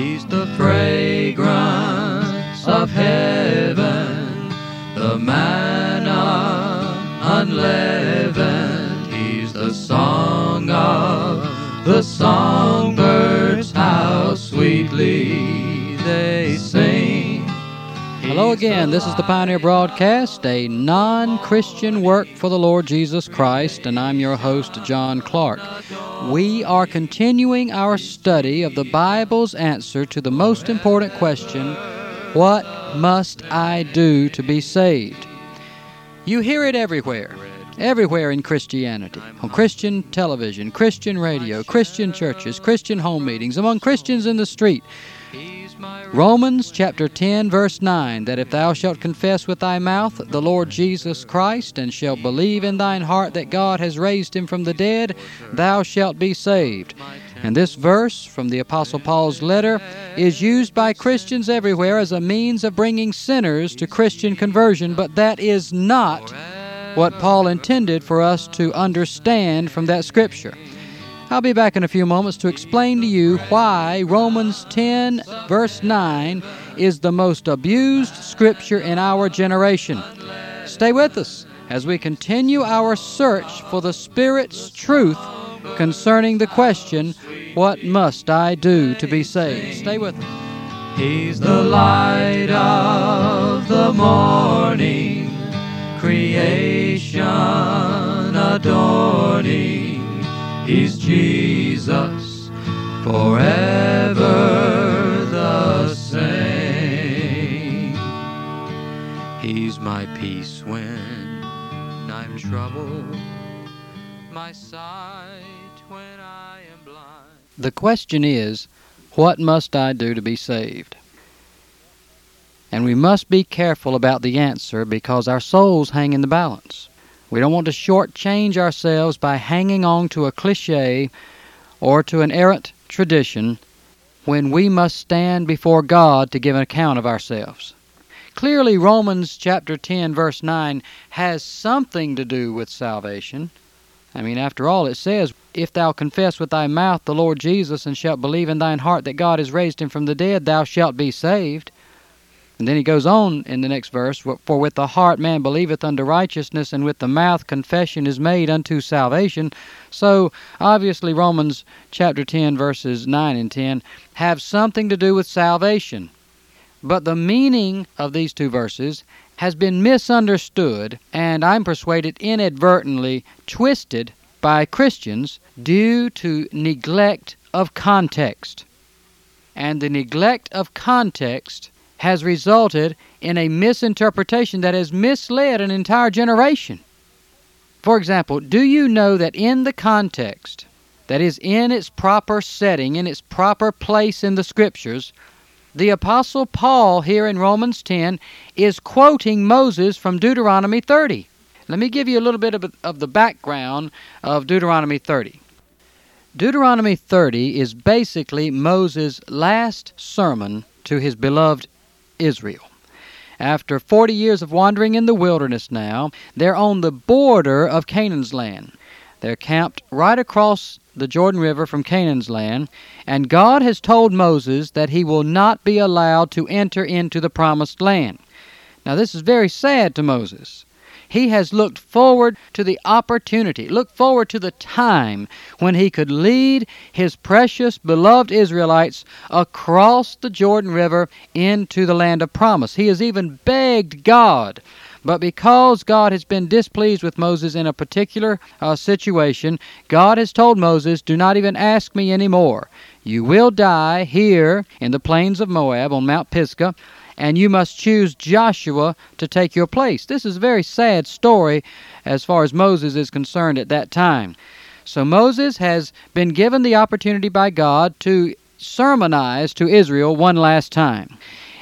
He's the fragrance of heaven, the manna unleavened. He's the song of the songbirds, how sweetly they. Hello again. This is the Pioneer Broadcast, a non Christian work for the Lord Jesus Christ, and I'm your host, John Clark. We are continuing our study of the Bible's answer to the most important question What must I do to be saved? You hear it everywhere. Everywhere in Christianity, on Christian television, Christian radio, Christian churches, Christian home meetings, among Christians in the street. Romans chapter 10, verse 9 that if thou shalt confess with thy mouth the Lord Jesus Christ, and shalt believe in thine heart that God has raised him from the dead, thou shalt be saved. And this verse from the Apostle Paul's letter is used by Christians everywhere as a means of bringing sinners to Christian conversion, but that is not what Paul intended for us to understand from that scripture. I'll be back in a few moments to explain to you why Romans 10, verse 9, is the most abused scripture in our generation. Stay with us as we continue our search for the Spirit's truth concerning the question, What must I do to be saved? Stay with us. He's the light of the morning, creation adorning. He's Jesus, forever the same. He's my peace when I'm troubled, my sight when I am blind. The question is, What must I do to be saved? And we must be careful about the answer because our souls hang in the balance. We don't want to shortchange ourselves by hanging on to a cliche or to an errant tradition when we must stand before God to give an account of ourselves. Clearly, Romans chapter 10, verse 9 has something to do with salvation. I mean, after all, it says, If thou confess with thy mouth the Lord Jesus and shalt believe in thine heart that God has raised him from the dead, thou shalt be saved. And then he goes on in the next verse For with the heart man believeth unto righteousness, and with the mouth confession is made unto salvation. So, obviously, Romans chapter 10, verses 9 and 10 have something to do with salvation. But the meaning of these two verses has been misunderstood, and I'm persuaded inadvertently twisted by Christians due to neglect of context. And the neglect of context has resulted in a misinterpretation that has misled an entire generation. For example, do you know that in the context, that is, in its proper setting, in its proper place in the Scriptures, the Apostle Paul here in Romans 10 is quoting Moses from Deuteronomy 30. Let me give you a little bit of, of the background of Deuteronomy 30. Deuteronomy 30 is basically Moses' last sermon to his beloved Israel. After 40 years of wandering in the wilderness now, they're on the border of Canaan's land. They're camped right across the Jordan River from Canaan's land, and God has told Moses that he will not be allowed to enter into the promised land. Now, this is very sad to Moses. He has looked forward to the opportunity, looked forward to the time when he could lead his precious, beloved Israelites across the Jordan River into the land of promise. He has even begged God but because God has been displeased with Moses in a particular uh, situation, God has told Moses, Do not even ask me any more. You will die here in the plains of Moab on Mount Pisgah, and you must choose Joshua to take your place. This is a very sad story as far as Moses is concerned at that time. So Moses has been given the opportunity by God to sermonize to Israel one last time.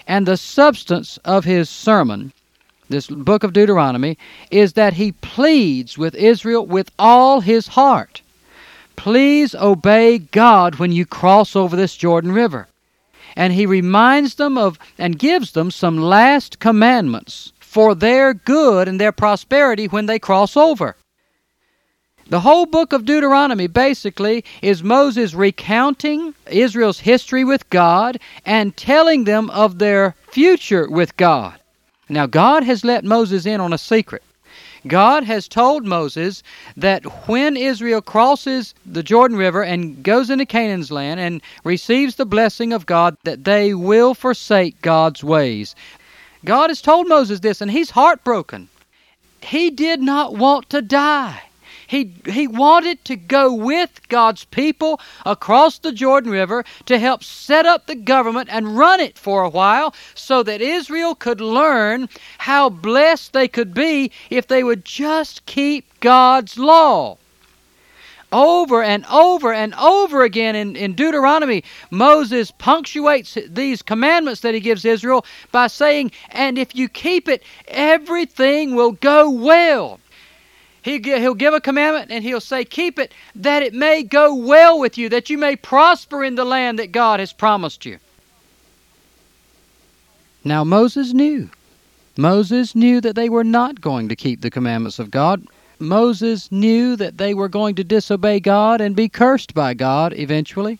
And the substance of his sermon this book of Deuteronomy, is that he pleads with Israel with all his heart. Please obey God when you cross over this Jordan River. And he reminds them of and gives them some last commandments for their good and their prosperity when they cross over. The whole book of Deuteronomy basically is Moses recounting Israel's history with God and telling them of their future with God. Now, God has let Moses in on a secret. God has told Moses that when Israel crosses the Jordan River and goes into Canaan's land and receives the blessing of God, that they will forsake God's ways. God has told Moses this, and he's heartbroken. He did not want to die. He, he wanted to go with God's people across the Jordan River to help set up the government and run it for a while so that Israel could learn how blessed they could be if they would just keep God's law over and over and over again in, in Deuteronomy, Moses punctuates these commandments that he gives Israel by saying, And if you keep it, everything will go well. He, he'll give a commandment and he'll say, Keep it, that it may go well with you, that you may prosper in the land that God has promised you. Now, Moses knew. Moses knew that they were not going to keep the commandments of God. Moses knew that they were going to disobey God and be cursed by God eventually.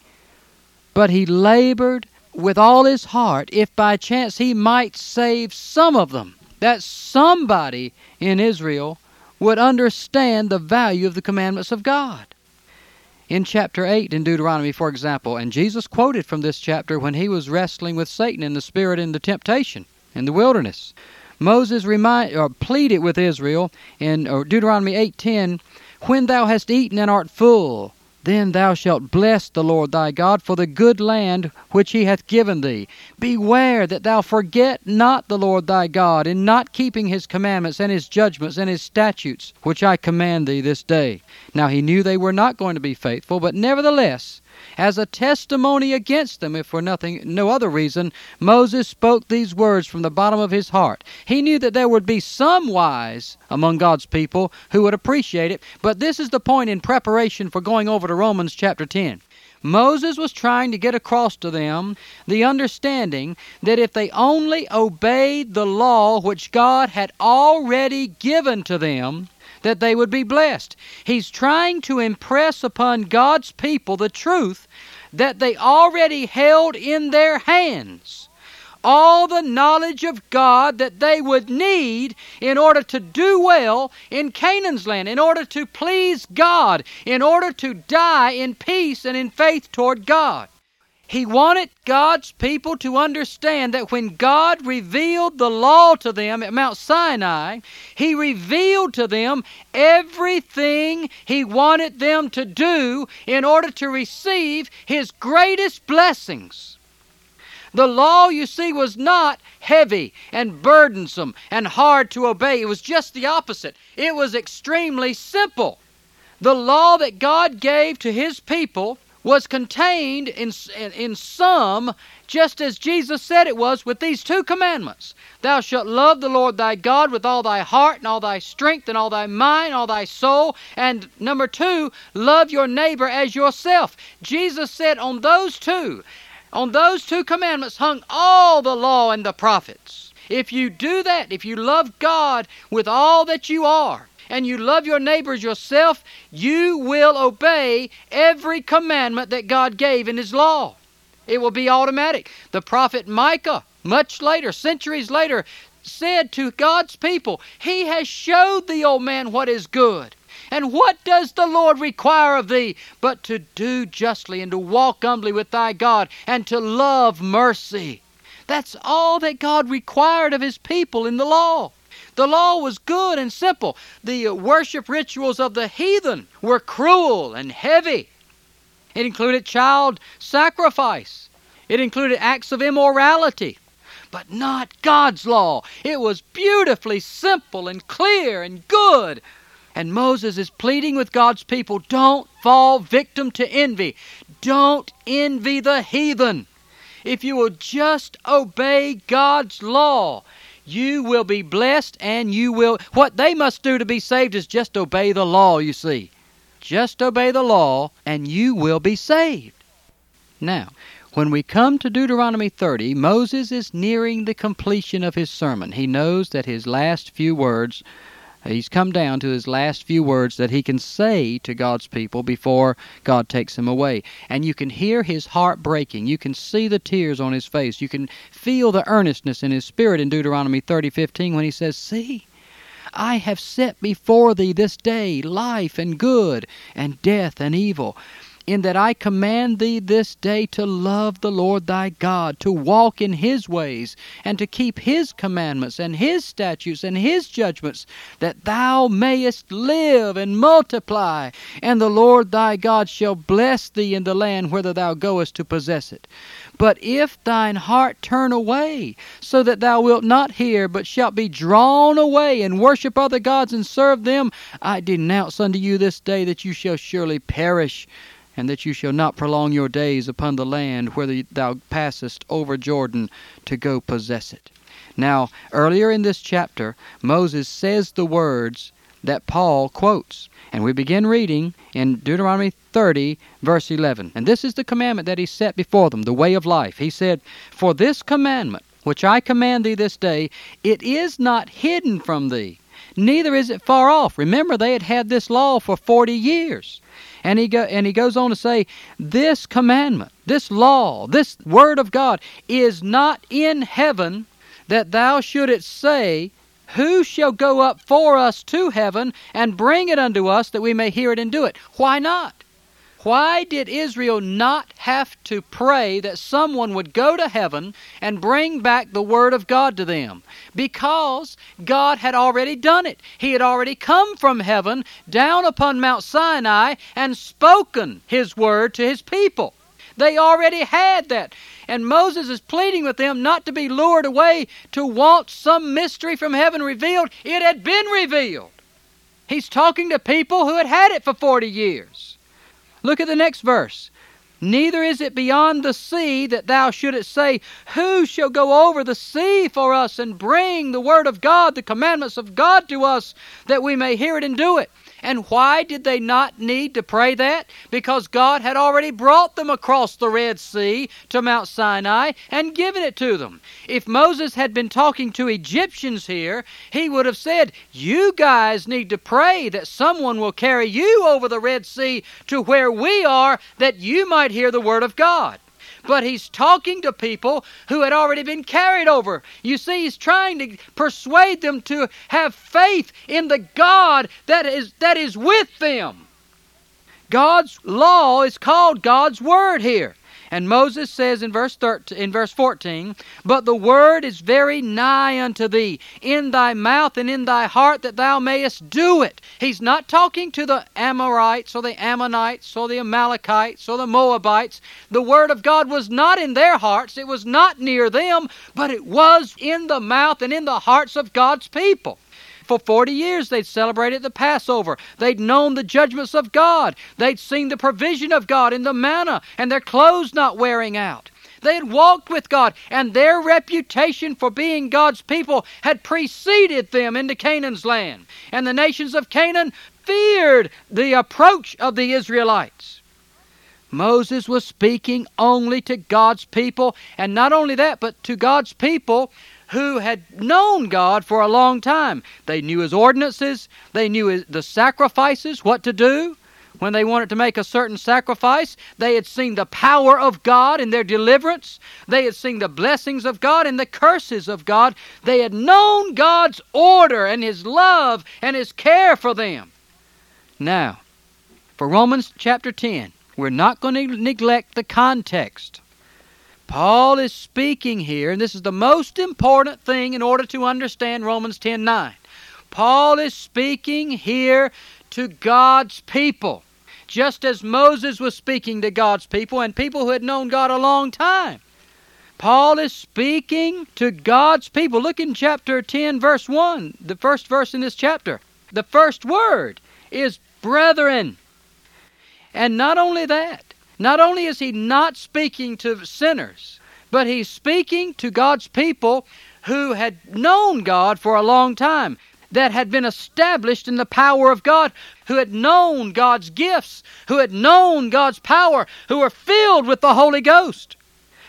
But he labored with all his heart if by chance he might save some of them, that somebody in Israel would understand the value of the commandments of God. In chapter 8 in Deuteronomy, for example, and Jesus quoted from this chapter when he was wrestling with Satan in the spirit in the temptation in the wilderness. Moses remind, or pleaded with Israel in Deuteronomy 8:10, "When thou hast eaten and art full, then thou shalt bless the Lord thy God for the good land which he hath given thee. Beware that thou forget not the Lord thy God in not keeping his commandments and his judgments and his statutes, which I command thee this day. Now he knew they were not going to be faithful, but nevertheless as a testimony against them, if for nothing, no other reason, Moses spoke these words from the bottom of his heart. He knew that there would be some wise among God's people who would appreciate it, but this is the point in preparation for going over to Romans chapter 10. Moses was trying to get across to them the understanding that if they only obeyed the law which God had already given to them, that they would be blessed. He's trying to impress upon God's people the truth that they already held in their hands. All the knowledge of God that they would need in order to do well in Canaan's land, in order to please God, in order to die in peace and in faith toward God. He wanted God's people to understand that when God revealed the law to them at Mount Sinai, He revealed to them everything He wanted them to do in order to receive His greatest blessings. The law, you see, was not heavy and burdensome and hard to obey. It was just the opposite. It was extremely simple. The law that God gave to His people was contained in, in, in some, just as Jesus said it was, with these two commandments Thou shalt love the Lord thy God with all thy heart and all thy strength and all thy mind, and all thy soul. And number two, love your neighbor as yourself. Jesus said on those two, on those two commandments hung all the law and the prophets. If you do that, if you love God with all that you are, and you love your neighbors yourself, you will obey every commandment that God gave in His law. It will be automatic. The prophet Micah, much later, centuries later, said to God's people, He has showed thee, O man, what is good. And what does the Lord require of thee but to do justly and to walk humbly with thy God and to love mercy? That's all that God required of His people in the law. The law was good and simple. The worship rituals of the heathen were cruel and heavy. It included child sacrifice, it included acts of immorality, but not God's law. It was beautifully simple and clear and good. And Moses is pleading with God's people don't fall victim to envy. Don't envy the heathen. If you will just obey God's law, you will be blessed and you will. What they must do to be saved is just obey the law, you see. Just obey the law and you will be saved. Now, when we come to Deuteronomy 30, Moses is nearing the completion of his sermon. He knows that his last few words He's come down to his last few words that he can say to God's people before God takes him away. And you can hear his heart breaking. You can see the tears on his face. You can feel the earnestness in his spirit in Deuteronomy 30:15 when he says, "See, I have set before thee this day life and good, and death and evil in that I command thee this day to love the Lord thy God, to walk in his ways, and to keep his commandments, and his statutes, and his judgments, that thou mayest live and multiply, and the Lord thy God shall bless thee in the land whither thou goest to possess it. But if thine heart turn away, so that thou wilt not hear, but shalt be drawn away, and worship other gods and serve them, I denounce unto you this day that you shall surely perish and that you shall not prolong your days upon the land whither thou passest over Jordan to go possess it. Now, earlier in this chapter, Moses says the words that Paul quotes. And we begin reading in Deuteronomy 30, verse 11. And this is the commandment that he set before them, the way of life. He said, For this commandment, which I command thee this day, it is not hidden from thee, neither is it far off. Remember, they had had this law for 40 years. And he, go, and he goes on to say, This commandment, this law, this word of God is not in heaven that thou shouldest say, Who shall go up for us to heaven and bring it unto us that we may hear it and do it? Why not? Why did Israel not have to pray that someone would go to heaven and bring back the Word of God to them? Because God had already done it. He had already come from heaven down upon Mount Sinai and spoken His Word to His people. They already had that. And Moses is pleading with them not to be lured away to want some mystery from heaven revealed. It had been revealed. He's talking to people who had had it for 40 years. Look at the next verse. Neither is it beyond the sea that thou shouldest say, Who shall go over the sea for us and bring the word of God, the commandments of God to us, that we may hear it and do it? And why did they not need to pray that? Because God had already brought them across the Red Sea to Mount Sinai and given it to them. If Moses had been talking to Egyptians here, he would have said, You guys need to pray that someone will carry you over the Red Sea to where we are, that you might hear the Word of God but he's talking to people who had already been carried over. You see, he's trying to persuade them to have faith in the God that is, that is with them. God's law is called God's Word here. And Moses says in verse 13, in verse 14, "But the word is very nigh unto thee, in thy mouth and in thy heart, that thou mayest do it." He's not talking to the Amorites or the Ammonites or the Amalekites or the Moabites. The word of God was not in their hearts; it was not near them, but it was in the mouth and in the hearts of God's people. For 40 years they'd celebrated the Passover. They'd known the judgments of God. They'd seen the provision of God in the manna and their clothes not wearing out. They had walked with God, and their reputation for being God's people had preceded them into Canaan's land. And the nations of Canaan feared the approach of the Israelites. Moses was speaking only to God's people, and not only that, but to God's people who had known God for a long time. They knew His ordinances, they knew his, the sacrifices, what to do. When they wanted to make a certain sacrifice, they had seen the power of God in their deliverance. They had seen the blessings of God and the curses of God. They had known God's order and His love and His care for them. Now, for Romans chapter 10, we're not going to neglect the context. Paul is speaking here, and this is the most important thing in order to understand Romans 10 9. Paul is speaking here to God's people, just as Moses was speaking to God's people and people who had known God a long time. Paul is speaking to God's people. Look in chapter 10, verse 1, the first verse in this chapter. The first word is brethren. And not only that, not only is he not speaking to sinners, but he's speaking to God's people who had known God for a long time, that had been established in the power of God, who had known God's gifts, who had known God's power, who were filled with the Holy Ghost.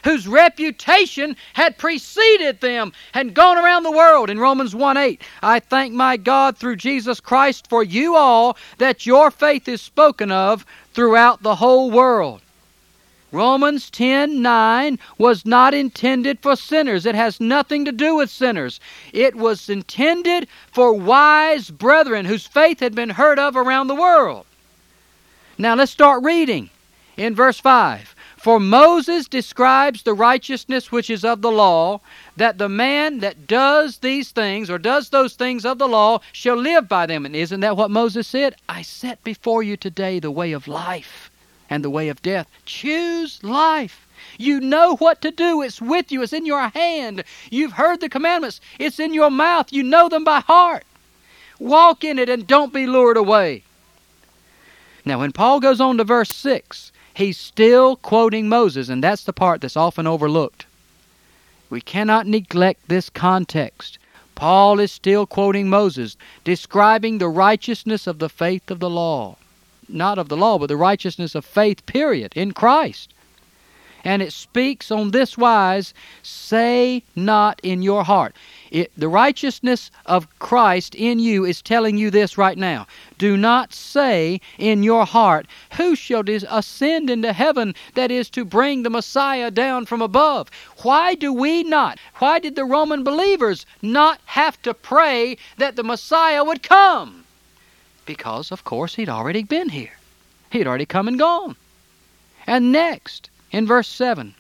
Whose reputation had preceded them and gone around the world. In Romans 1 8, I thank my God through Jesus Christ for you all that your faith is spoken of throughout the whole world. Romans 10:9 was not intended for sinners. It has nothing to do with sinners. It was intended for wise brethren whose faith had been heard of around the world. Now let's start reading in verse 5. For Moses describes the righteousness which is of the law, that the man that does these things or does those things of the law shall live by them. And isn't that what Moses said? I set before you today the way of life and the way of death. Choose life. You know what to do. It's with you. It's in your hand. You've heard the commandments. It's in your mouth. You know them by heart. Walk in it and don't be lured away. Now, when Paul goes on to verse 6, he's still quoting Moses, and that's the part that's often overlooked. We cannot neglect this context. Paul is still quoting Moses, describing the righteousness of the faith of the law not of the law, but the righteousness of faith, period, in Christ. And it speaks on this wise say not in your heart. It, the righteousness of Christ in you is telling you this right now. Do not say in your heart, Who shall ascend into heaven that is to bring the Messiah down from above? Why do we not? Why did the Roman believers not have to pray that the Messiah would come? Because, of course, he'd already been here. He'd already come and gone. And next, in verse 7,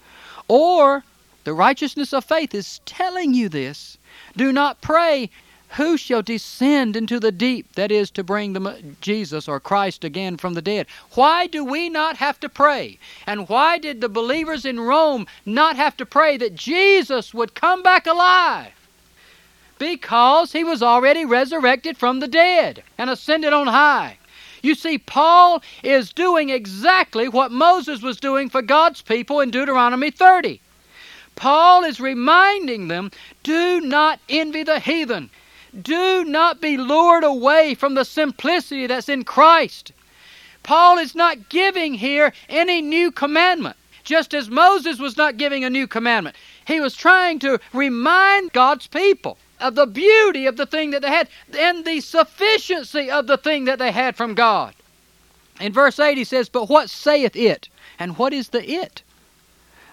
or the righteousness of faith is telling you this. Do not pray, who shall descend into the deep, that is, to bring the, Jesus or Christ again from the dead? Why do we not have to pray? And why did the believers in Rome not have to pray that Jesus would come back alive? Because he was already resurrected from the dead and ascended on high. You see, Paul is doing exactly what Moses was doing for God's people in Deuteronomy 30. Paul is reminding them do not envy the heathen. Do not be lured away from the simplicity that's in Christ. Paul is not giving here any new commandment, just as Moses was not giving a new commandment. He was trying to remind God's people of the beauty of the thing that they had and the sufficiency of the thing that they had from God. In verse 8 he says, But what saith it? And what is the it?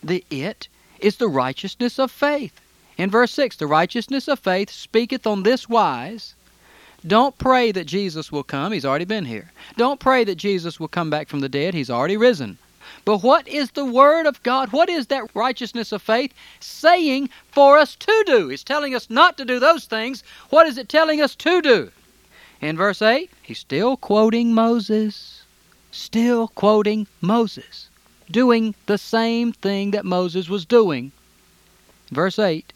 The it is the righteousness of faith. In verse 6, the righteousness of faith speaketh on this wise. Don't pray that Jesus will come. He's already been here. Don't pray that Jesus will come back from the dead. He's already risen. But what is the Word of God? What is that righteousness of faith saying for us to do? It's telling us not to do those things. What is it telling us to do? In verse 8, he's still quoting Moses. Still quoting Moses. Doing the same thing that Moses was doing. Verse 8,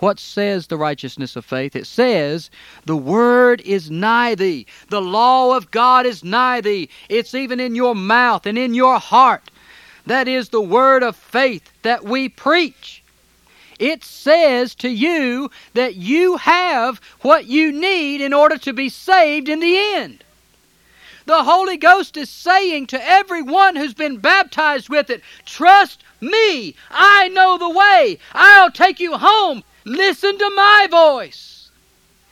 what says the righteousness of faith? It says, The word is nigh thee. The law of God is nigh thee. It's even in your mouth and in your heart. That is the word of faith that we preach. It says to you that you have what you need in order to be saved in the end. The Holy Ghost is saying to everyone who's been baptized with it, Trust me. I know the way. I'll take you home. Listen to my voice.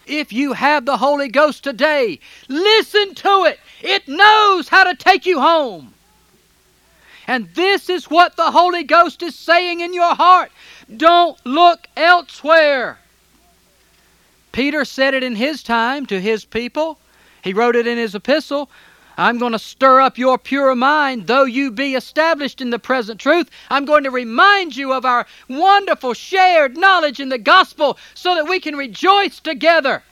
If you have the Holy Ghost today, listen to it. It knows how to take you home. And this is what the Holy Ghost is saying in your heart. Don't look elsewhere. Peter said it in his time to his people. He wrote it in his epistle. I'm going to stir up your pure mind, though you be established in the present truth. I'm going to remind you of our wonderful shared knowledge in the gospel so that we can rejoice together.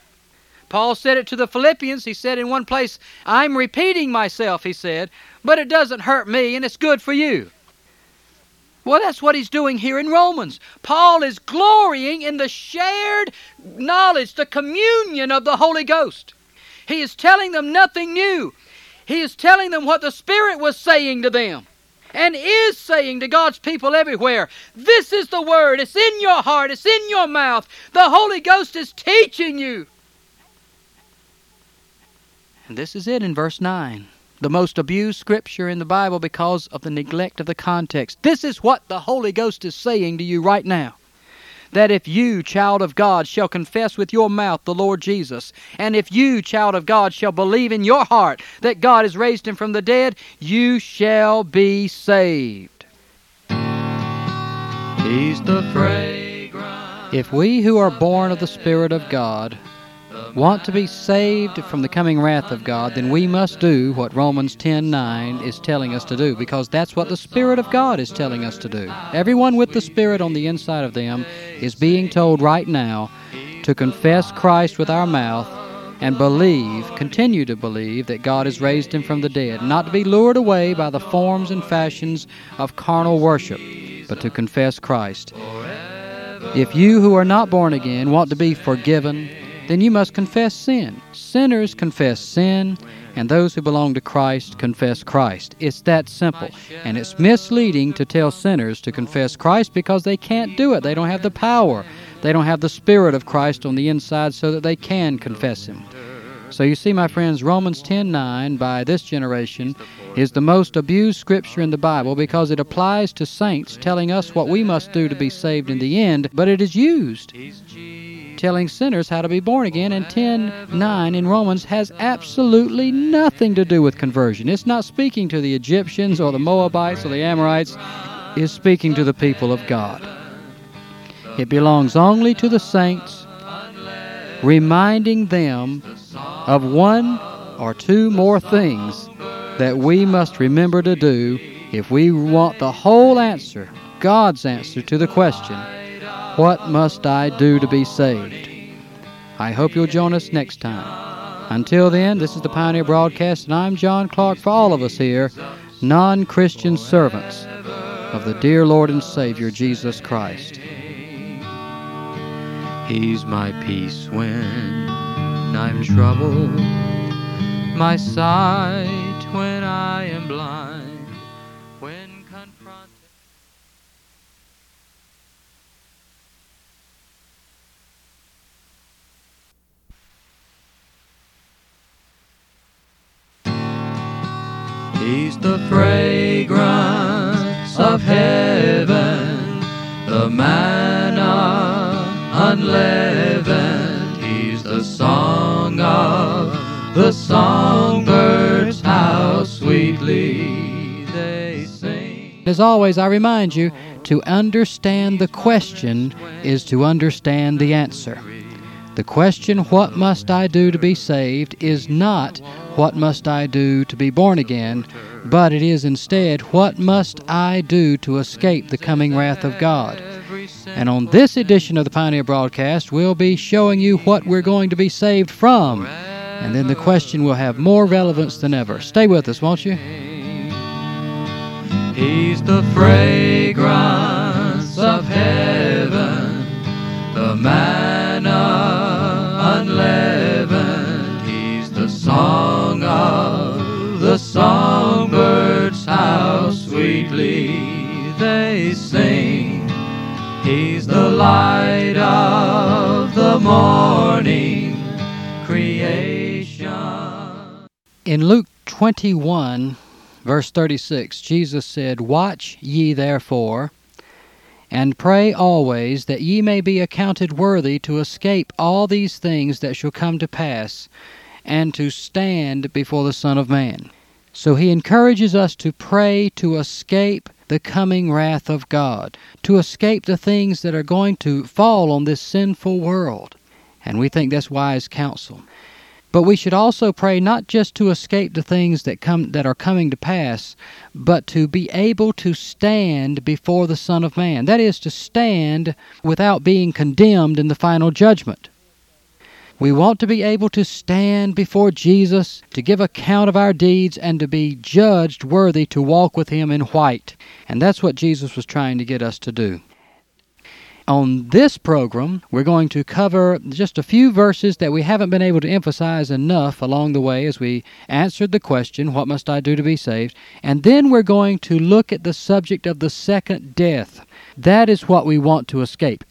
Paul said it to the Philippians. He said in one place, I'm repeating myself, he said, but it doesn't hurt me and it's good for you. Well, that's what he's doing here in Romans. Paul is glorying in the shared knowledge, the communion of the Holy Ghost. He is telling them nothing new. He is telling them what the Spirit was saying to them and is saying to God's people everywhere. This is the Word. It's in your heart, it's in your mouth. The Holy Ghost is teaching you. And this is it in verse 9. the most abused scripture in the Bible because of the neglect of the context. This is what the Holy Ghost is saying to you right now. That if you, child of God, shall confess with your mouth the Lord Jesus, and if you, child of God, shall believe in your heart that God has raised him from the dead, you shall be saved. He's the fragrance. If we who are born of the Spirit of God want to be saved from the coming wrath of God, then we must do what Romans 10:9 is telling us to do because that's what the Spirit of God is telling us to do. Everyone with the Spirit on the inside of them is being told right now to confess Christ with our mouth and believe, continue to believe that God has raised him from the dead, not to be lured away by the forms and fashions of carnal worship, but to confess Christ. If you who are not born again want to be forgiven, then you must confess sin. Sinners confess sin, and those who belong to Christ confess Christ. It's that simple. And it's misleading to tell sinners to confess Christ because they can't do it. They don't have the power. They don't have the Spirit of Christ on the inside so that they can confess Him. So you see, my friends, Romans 10:9 by this generation is the most abused scripture in the Bible because it applies to saints telling us what we must do to be saved in the end, but it is used telling sinners how to be born again, and 10:9 in Romans has absolutely nothing to do with conversion. It's not speaking to the Egyptians or the Moabites or the Amorites. It's speaking to the people of God. It belongs only to the saints, reminding them of one or two more things that we must remember to do if we want the whole answer, God's answer to the question, What must I do to be saved? I hope you'll join us next time. Until then, this is the Pioneer Broadcast, and I'm John Clark for all of us here, non Christian servants of the dear Lord and Savior Jesus Christ. He's my peace when I'm troubled, my sight when I am blind, the fragrance of heaven, the manna unleavened. He's the song of the songbirds, how sweetly they sing. As always, I remind you to understand the question is to understand the answer. The question, What must I do to be saved, is not what must I do to be born again, but it is instead, What must I do to escape the coming wrath of God? And on this edition of the Pioneer Broadcast, we'll be showing you what we're going to be saved from. And then the question will have more relevance than ever. Stay with us, won't you? He's the fragrance of heaven, the how sweetly they sing. He's the light of the morning creation. In Luke 21, verse 36, Jesus said, Watch ye therefore, and pray always that ye may be accounted worthy to escape all these things that shall come to pass, and to stand before the Son of Man. So he encourages us to pray to escape the coming wrath of God, to escape the things that are going to fall on this sinful world. And we think that's wise counsel. But we should also pray not just to escape the things that come that are coming to pass, but to be able to stand before the Son of Man. That is to stand without being condemned in the final judgment. We want to be able to stand before Jesus, to give account of our deeds, and to be judged worthy to walk with Him in white. And that's what Jesus was trying to get us to do. On this program, we're going to cover just a few verses that we haven't been able to emphasize enough along the way as we answered the question, What must I do to be saved? And then we're going to look at the subject of the second death. That is what we want to escape.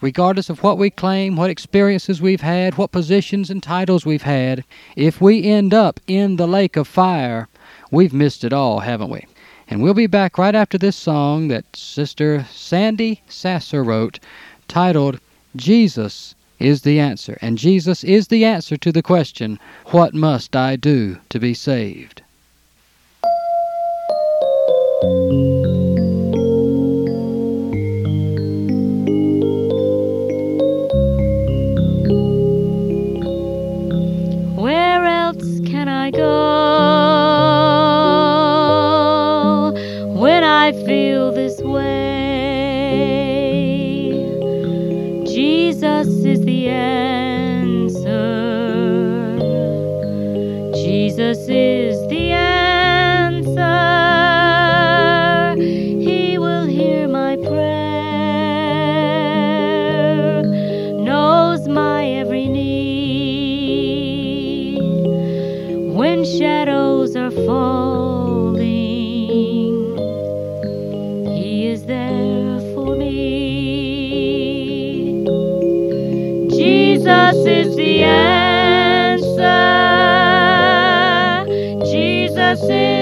Regardless of what we claim, what experiences we've had, what positions and titles we've had, if we end up in the lake of fire, we've missed it all, haven't we? And we'll be back right after this song that Sister Sandy Sasser wrote titled Jesus is the answer. And Jesus is the answer to the question, What must I do to be saved? Can is the answer. Jesus is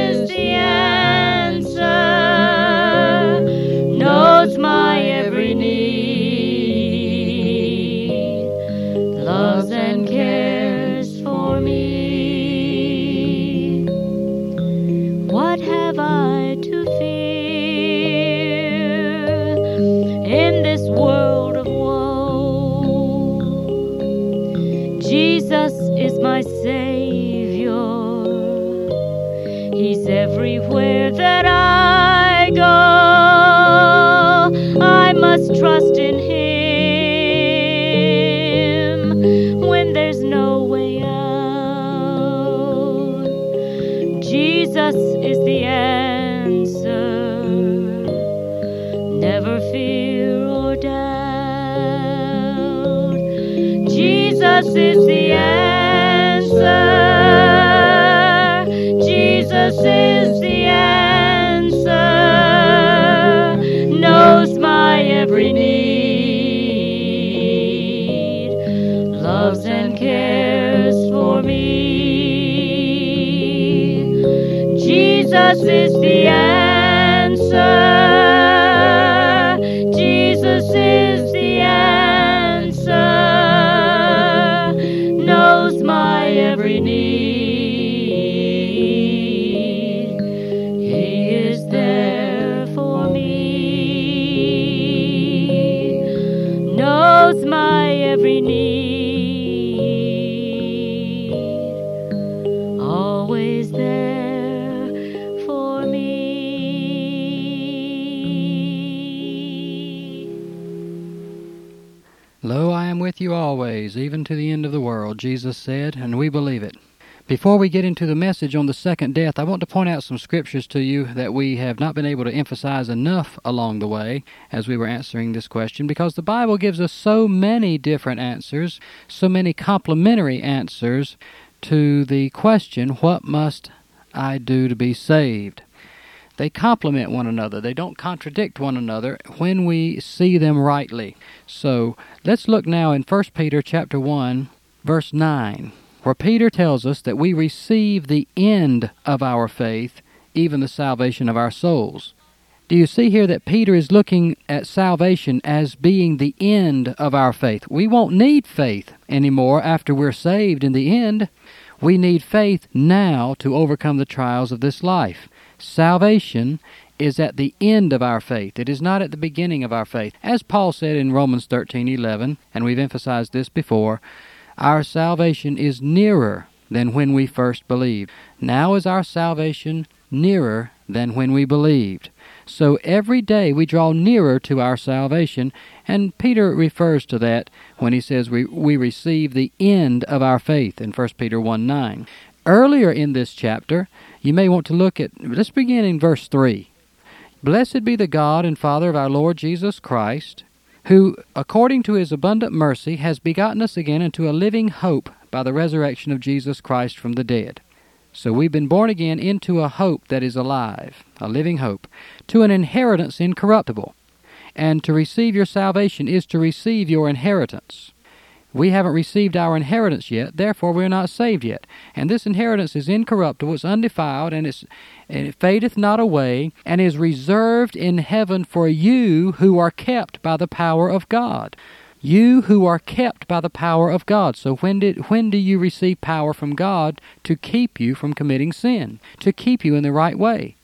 is the answer. Jesus is the answer. Knows my every need. Loves and cares for me. Jesus is the answer. Lo, I am with you always, even to the end of the world, Jesus said, and we believe it. Before we get into the message on the second death, I want to point out some scriptures to you that we have not been able to emphasize enough along the way as we were answering this question because the Bible gives us so many different answers, so many complementary answers to the question, What must I do to be saved? They complement one another. They don't contradict one another when we see them rightly. So let's look now in 1 Peter chapter 1, verse 9, where Peter tells us that we receive the end of our faith, even the salvation of our souls. Do you see here that Peter is looking at salvation as being the end of our faith? We won't need faith anymore after we're saved in the end. We need faith now to overcome the trials of this life. Salvation is at the end of our faith. It is not at the beginning of our faith. As Paul said in Romans 13:11, and we've emphasized this before, our salvation is nearer than when we first believed. Now is our salvation nearer than when we believed. So every day we draw nearer to our salvation, and Peter refers to that when he says we, we receive the end of our faith in 1 Peter 1 9. Earlier in this chapter, you may want to look at, let's begin in verse 3. Blessed be the God and Father of our Lord Jesus Christ, who, according to his abundant mercy, has begotten us again into a living hope by the resurrection of Jesus Christ from the dead. So we've been born again into a hope that is alive, a living hope, to an inheritance incorruptible. And to receive your salvation is to receive your inheritance. We haven't received our inheritance yet, therefore we are not saved yet. And this inheritance is incorruptible, it's undefiled, and, it's, and it fadeth not away, and is reserved in heaven for you who are kept by the power of God. You who are kept by the power of God. So when did when do you receive power from God to keep you from committing sin, to keep you in the right way,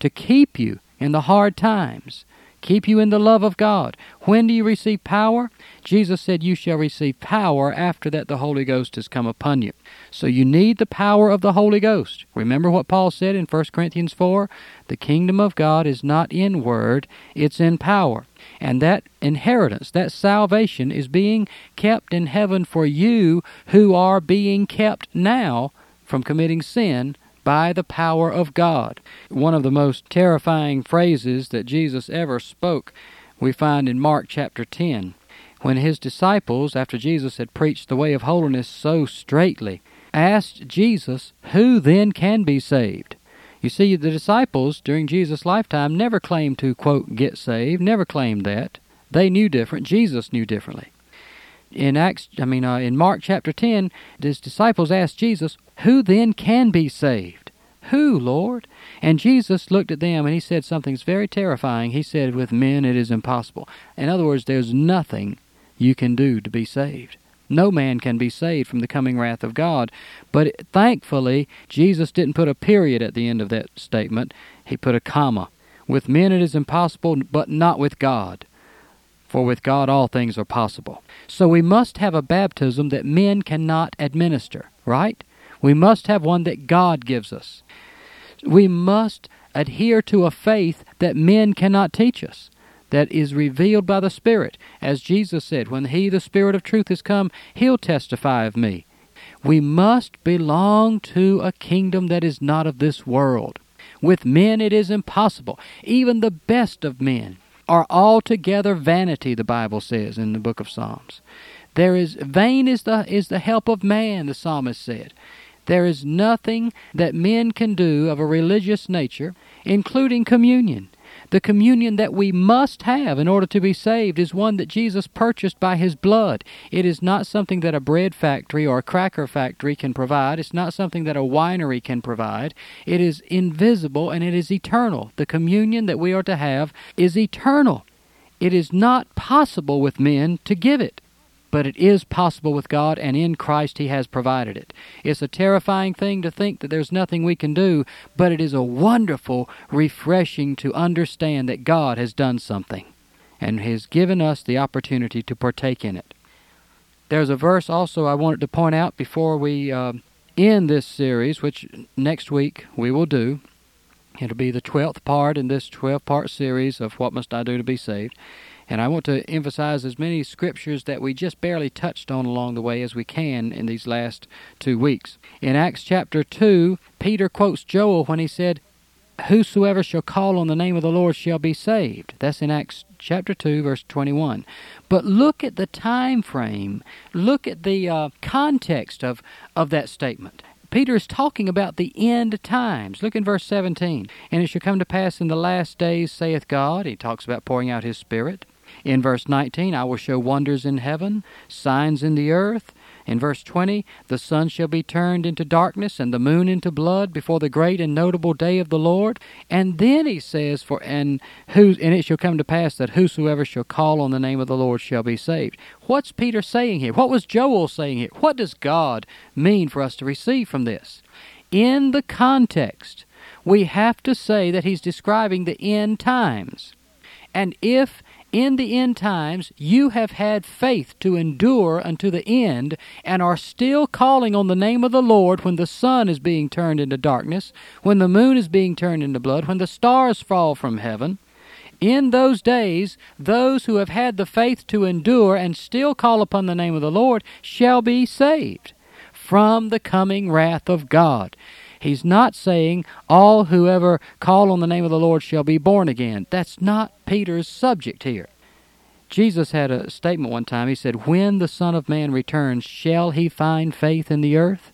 to keep you in the hard times, keep you in the love of God. When do you receive power? Jesus said, You shall receive power after that the Holy Ghost has come upon you. So you need the power of the Holy Ghost. Remember what Paul said in 1 Corinthians 4? The kingdom of God is not in word, it's in power. And that inheritance, that salvation, is being kept in heaven for you who are being kept now from committing sin by the power of God. One of the most terrifying phrases that Jesus ever spoke we find in Mark chapter 10 when his disciples, after Jesus had preached the way of holiness so straightly, asked Jesus, Who then can be saved? You see, the disciples during Jesus' lifetime never claimed to, quote, get saved, never claimed that. They knew different. Jesus knew differently. In Acts, I mean, uh, in Mark chapter 10, his disciples asked Jesus, Who then can be saved? Who, Lord? And Jesus looked at them and he said something very terrifying. He said, With men it is impossible. In other words, there's nothing you can do to be saved. No man can be saved from the coming wrath of God. But thankfully, Jesus didn't put a period at the end of that statement. He put a comma. With men it is impossible, but not with God. For with God all things are possible. So we must have a baptism that men cannot administer, right? We must have one that God gives us. We must adhere to a faith that men cannot teach us that is revealed by the Spirit. As Jesus said, When He, the Spirit of truth, is come, He'll testify of me. We must belong to a kingdom that is not of this world. With men it is impossible. Even the best of men are altogether vanity, the Bible says in the book of Psalms. There is vain is the is the help of man, the psalmist said. There is nothing that men can do of a religious nature, including communion. The communion that we must have in order to be saved is one that Jesus purchased by his blood. It is not something that a bread factory or a cracker factory can provide. It's not something that a winery can provide. It is invisible and it is eternal. The communion that we are to have is eternal. It is not possible with men to give it but it is possible with God, and in Christ He has provided it. It's a terrifying thing to think that there's nothing we can do, but it is a wonderful, refreshing to understand that God has done something and has given us the opportunity to partake in it. There's a verse also I wanted to point out before we uh, end this series, which next week we will do. It'll be the 12th part in this 12 part series of What Must I Do to Be Saved. And I want to emphasize as many scriptures that we just barely touched on along the way as we can in these last two weeks. In Acts chapter 2, Peter quotes Joel when he said, Whosoever shall call on the name of the Lord shall be saved. That's in Acts chapter 2, verse 21. But look at the time frame, look at the uh, context of, of that statement. Peter is talking about the end times. Look in verse 17. And it shall come to pass in the last days, saith God. He talks about pouring out his Spirit. In verse 19, I will show wonders in heaven, signs in the earth. In verse 20, the sun shall be turned into darkness and the moon into blood before the great and notable day of the Lord. And then he says, For and who and it shall come to pass that whosoever shall call on the name of the Lord shall be saved. What's Peter saying here? What was Joel saying here? What does God mean for us to receive from this? In the context, we have to say that he's describing the end times. And if in the end times you have had faith to endure unto the end, and are still calling on the name of the Lord when the sun is being turned into darkness, when the moon is being turned into blood, when the stars fall from heaven, in those days, those who have had the faith to endure and still call upon the name of the Lord shall be saved from the coming wrath of God. He's not saying all whoever call on the name of the Lord shall be born again. That's not Peter's subject here. Jesus had a statement one time. He said, When the Son of Man returns, shall he find faith in the earth?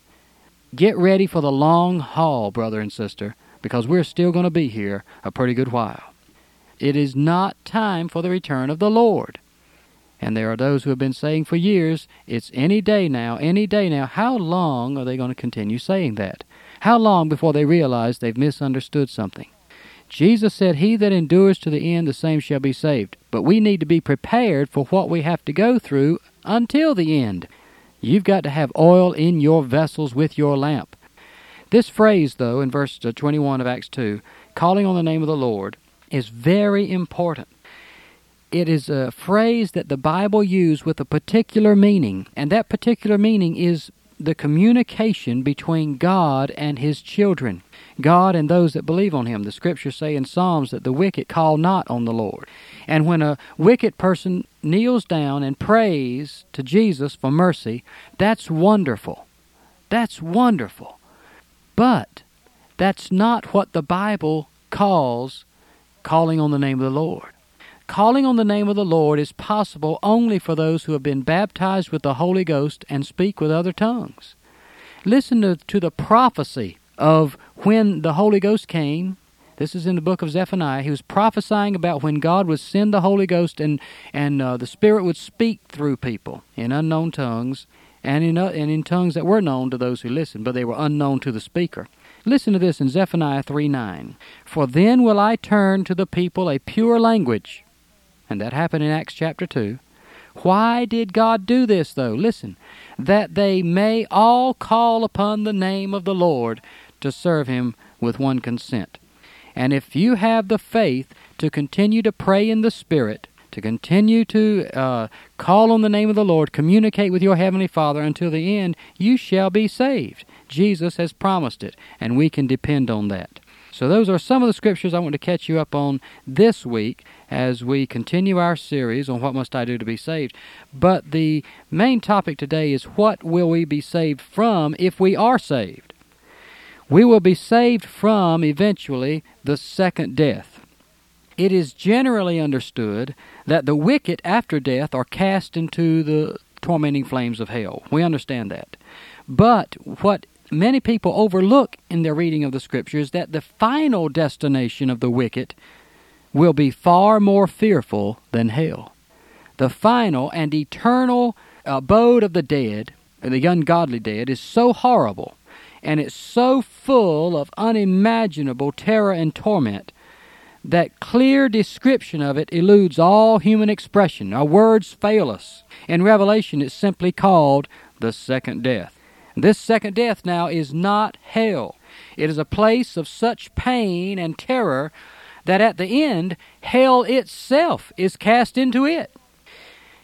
Get ready for the long haul, brother and sister, because we're still going to be here a pretty good while. It is not time for the return of the Lord. And there are those who have been saying for years, it's any day now, any day now. How long are they going to continue saying that? How long before they realize they've misunderstood something? Jesus said, He that endures to the end, the same shall be saved. But we need to be prepared for what we have to go through until the end. You've got to have oil in your vessels with your lamp. This phrase, though, in verse 21 of Acts 2, calling on the name of the Lord, is very important. It is a phrase that the Bible used with a particular meaning, and that particular meaning is the communication between God and His children, God and those that believe on Him. The Scriptures say in Psalms that the wicked call not on the Lord. And when a wicked person kneels down and prays to Jesus for mercy, that's wonderful. That's wonderful. But that's not what the Bible calls calling on the name of the Lord. Calling on the name of the Lord is possible only for those who have been baptized with the Holy Ghost and speak with other tongues. Listen to, to the prophecy of when the Holy Ghost came. This is in the book of Zephaniah. He was prophesying about when God would send the Holy Ghost and, and uh, the Spirit would speak through people in unknown tongues and in, uh, and in tongues that were known to those who listened, but they were unknown to the speaker. Listen to this in Zephaniah 3 9. For then will I turn to the people a pure language and that happened in Acts chapter 2. Why did God do this, though? Listen, that they may all call upon the name of the Lord to serve Him with one consent. And if you have the faith to continue to pray in the Spirit, to continue to uh, call on the name of the Lord, communicate with your Heavenly Father until the end, you shall be saved. Jesus has promised it, and we can depend on that. So, those are some of the scriptures I want to catch you up on this week as we continue our series on what must I do to be saved. But the main topic today is what will we be saved from if we are saved? We will be saved from, eventually, the second death. It is generally understood that the wicked after death are cast into the tormenting flames of hell. We understand that. But what many people overlook in their reading of the Scriptures that the final destination of the wicked will be far more fearful than hell. The final and eternal abode of the dead, the ungodly dead, is so horrible and it's so full of unimaginable terror and torment that clear description of it eludes all human expression. Our words fail us. In Revelation, it's simply called the second death. This second death now is not hell. It is a place of such pain and terror that at the end, hell itself is cast into it.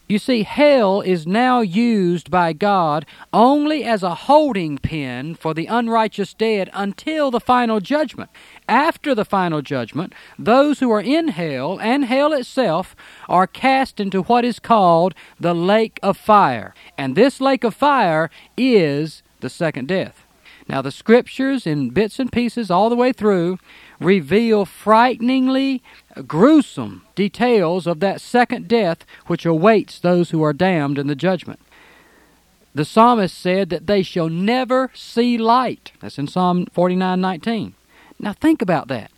You see, hell is now used by God only as a holding pen for the unrighteous dead until the final judgment. After the final judgment, those who are in hell and hell itself are cast into what is called the lake of fire. And this lake of fire is the second death. Now, the scriptures, in bits and pieces all the way through, reveal frighteningly gruesome details of that second death which awaits those who are damned in the judgment. The psalmist said that they shall never see light. That's in Psalm 49:19. Now think about that.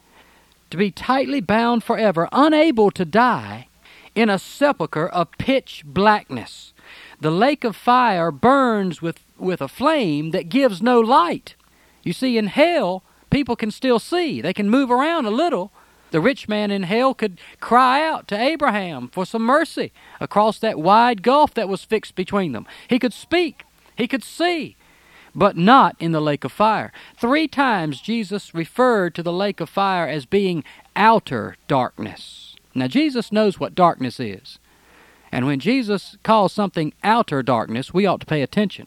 To be tightly bound forever, unable to die in a sepulchre of pitch blackness. The lake of fire burns with, with a flame that gives no light. You see, in hell, people can still see. They can move around a little. The rich man in hell could cry out to Abraham for some mercy across that wide gulf that was fixed between them. He could speak, he could see, but not in the lake of fire. Three times Jesus referred to the lake of fire as being outer darkness. Now, Jesus knows what darkness is. And when Jesus calls something outer darkness, we ought to pay attention.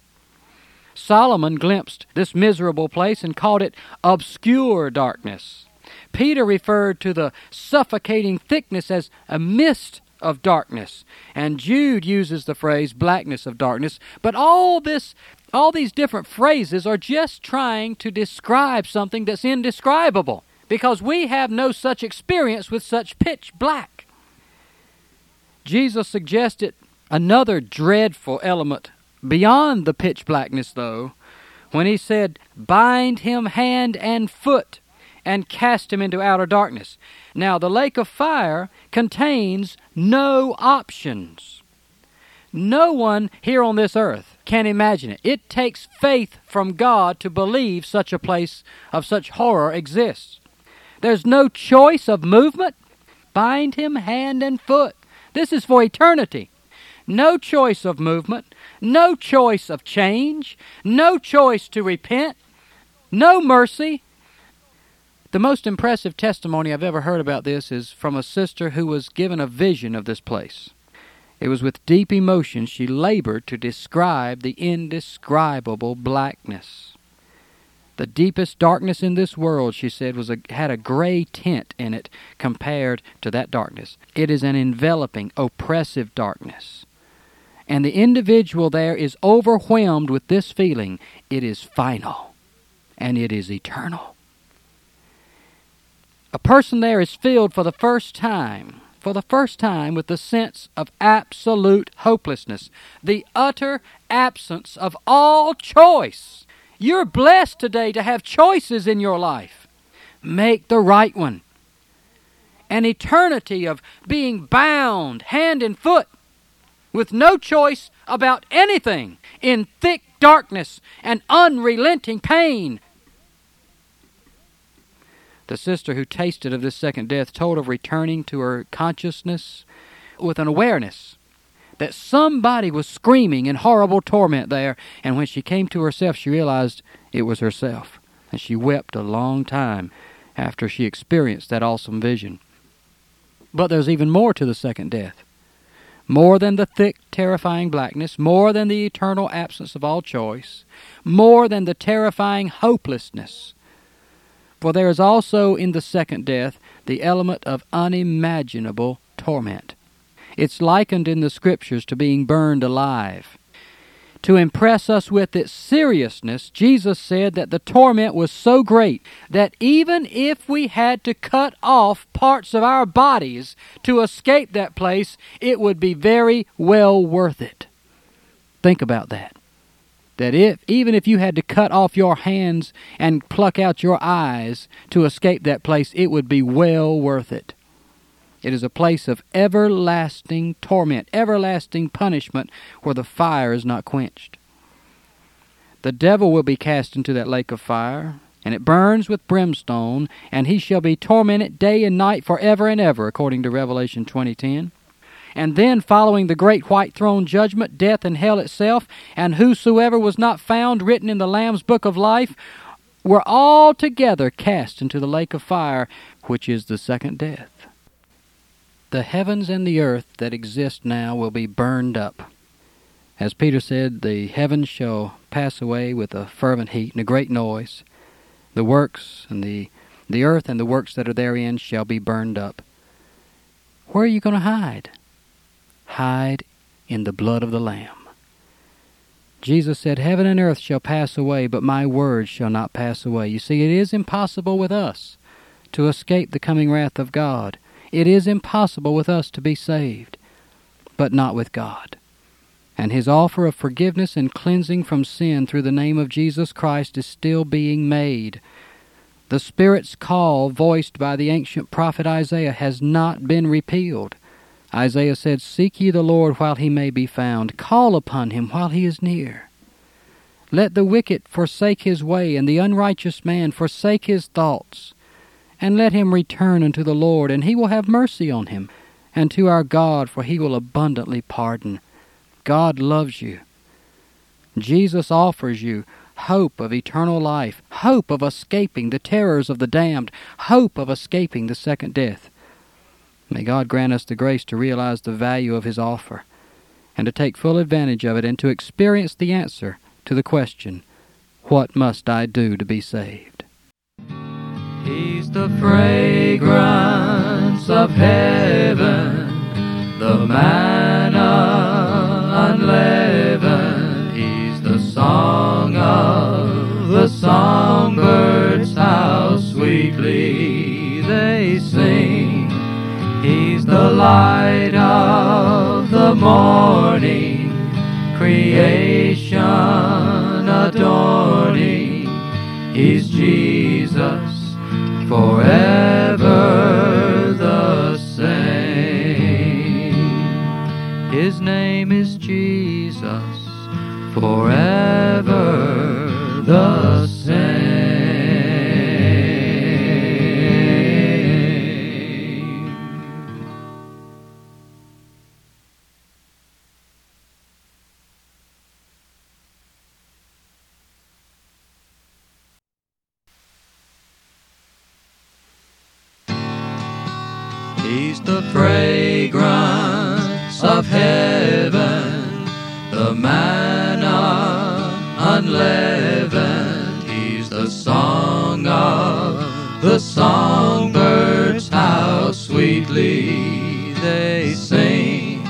Solomon glimpsed this miserable place and called it obscure darkness. Peter referred to the suffocating thickness as a mist of darkness, and Jude uses the phrase blackness of darkness. But all this all these different phrases are just trying to describe something that's indescribable because we have no such experience with such pitch black. Jesus suggested another dreadful element Beyond the pitch blackness, though, when he said, Bind him hand and foot and cast him into outer darkness. Now, the lake of fire contains no options. No one here on this earth can imagine it. It takes faith from God to believe such a place of such horror exists. There's no choice of movement. Bind him hand and foot. This is for eternity. No choice of movement, no choice of change, no choice to repent, no mercy. The most impressive testimony I've ever heard about this is from a sister who was given a vision of this place. It was with deep emotion she labored to describe the indescribable blackness. The deepest darkness in this world, she said, was a, had a gray tint in it compared to that darkness. It is an enveloping, oppressive darkness. And the individual there is overwhelmed with this feeling it is final and it is eternal. A person there is filled for the first time, for the first time, with the sense of absolute hopelessness, the utter absence of all choice. You're blessed today to have choices in your life. Make the right one. An eternity of being bound hand and foot with no choice about anything in thick darkness and unrelenting pain. The sister who tasted of this second death told of returning to her consciousness with an awareness that somebody was screaming in horrible torment there, and when she came to herself, she realized it was herself. And she wept a long time after she experienced that awesome vision. But there's even more to the second death. More than the thick, terrifying blackness, more than the eternal absence of all choice, more than the terrifying hopelessness. For there is also in the second death the element of unimaginable torment. It's likened in the Scriptures to being burned alive. To impress us with its seriousness, Jesus said that the torment was so great that even if we had to cut off parts of our bodies to escape that place, it would be very well worth it. Think about that. That if even if you had to cut off your hands and pluck out your eyes to escape that place, it would be well worth it. It is a place of everlasting torment, everlasting punishment, where the fire is not quenched. The devil will be cast into that lake of fire, and it burns with brimstone, and he shall be tormented day and night forever and ever, according to Revelation 20:10. And then, following the great white throne judgment, death and hell itself, and whosoever was not found written in the Lamb's book of life, were all together cast into the lake of fire, which is the second death. The heavens and the earth that exist now will be burned up. As Peter said, the heavens shall pass away with a fervent heat and a great noise. The works and the the earth and the works that are therein shall be burned up. Where are you going to hide? Hide in the blood of the Lamb. Jesus said, Heaven and earth shall pass away, but my words shall not pass away. You see, it is impossible with us to escape the coming wrath of God. It is impossible with us to be saved, but not with God. And his offer of forgiveness and cleansing from sin through the name of Jesus Christ is still being made. The Spirit's call, voiced by the ancient prophet Isaiah, has not been repealed. Isaiah said, Seek ye the Lord while he may be found, call upon him while he is near. Let the wicked forsake his way, and the unrighteous man forsake his thoughts and let him return unto the Lord, and he will have mercy on him, and to our God, for he will abundantly pardon. God loves you. Jesus offers you hope of eternal life, hope of escaping the terrors of the damned, hope of escaping the second death. May God grant us the grace to realize the value of His offer, and to take full advantage of it, and to experience the answer to the question, What must I do to be saved? He's the fragrance of heaven, the manna unleavened. He's the song of the songbirds, how sweetly they sing. He's the light of the morning, creation adorning. forever the same. His name is Jesus, forever the of heaven, the manna unleavened. He's the song of the songbirds, how sweetly they sing.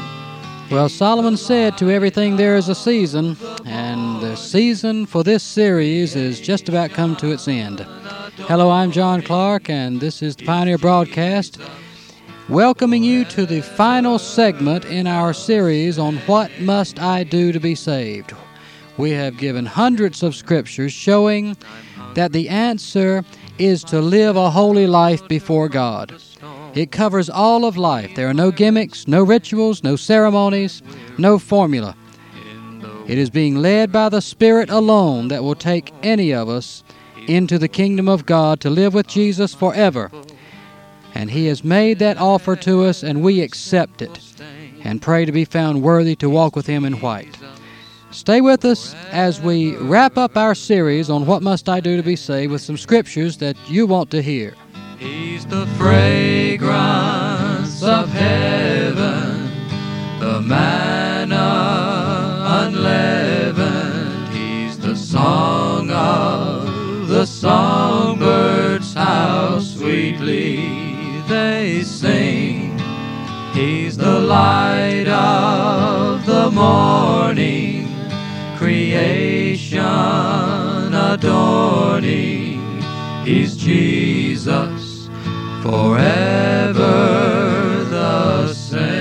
Well, Solomon said to everything there is a season, and the season for this series is just about come to its end. Hello, I'm John Clark, and this is the Pioneer Broadcast, welcoming you to the final segment in our series on What Must I Do to Be Saved. We have given hundreds of scriptures showing that the answer is to live a holy life before God. It covers all of life. There are no gimmicks, no rituals, no ceremonies, no formula. It is being led by the Spirit alone that will take any of us into the kingdom of God to live with Jesus forever. And He has made that offer to us, and we accept it and pray to be found worthy to walk with Him in white. Stay with us as we wrap up our series on What Must I Do to Be Saved with some scriptures that you want to hear. He's the fragrance of heaven, the manna unleavened. He's the song of the songbirds, how sweetly they sing. He's the light of the morning, creation adorning. He's Jesus forever the same.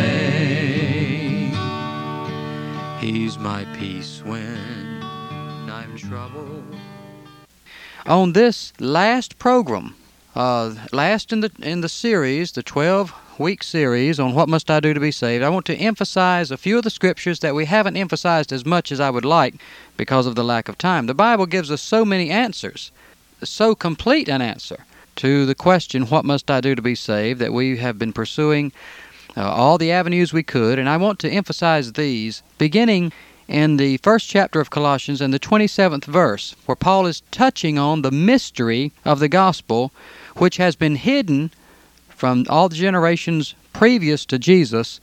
He's my peace when I'm troubled. On this last program, uh, last in the in the series, the 12 week series on what must I do to be saved, I want to emphasize a few of the scriptures that we haven't emphasized as much as I would like because of the lack of time. The Bible gives us so many answers, so complete an answer to the question, What must I do to be saved? that we have been pursuing uh, all the avenues we could, and I want to emphasize these, beginning in the first chapter of Colossians and the 27th verse, where Paul is touching on the mystery of the gospel, which has been hidden from all the generations previous to Jesus,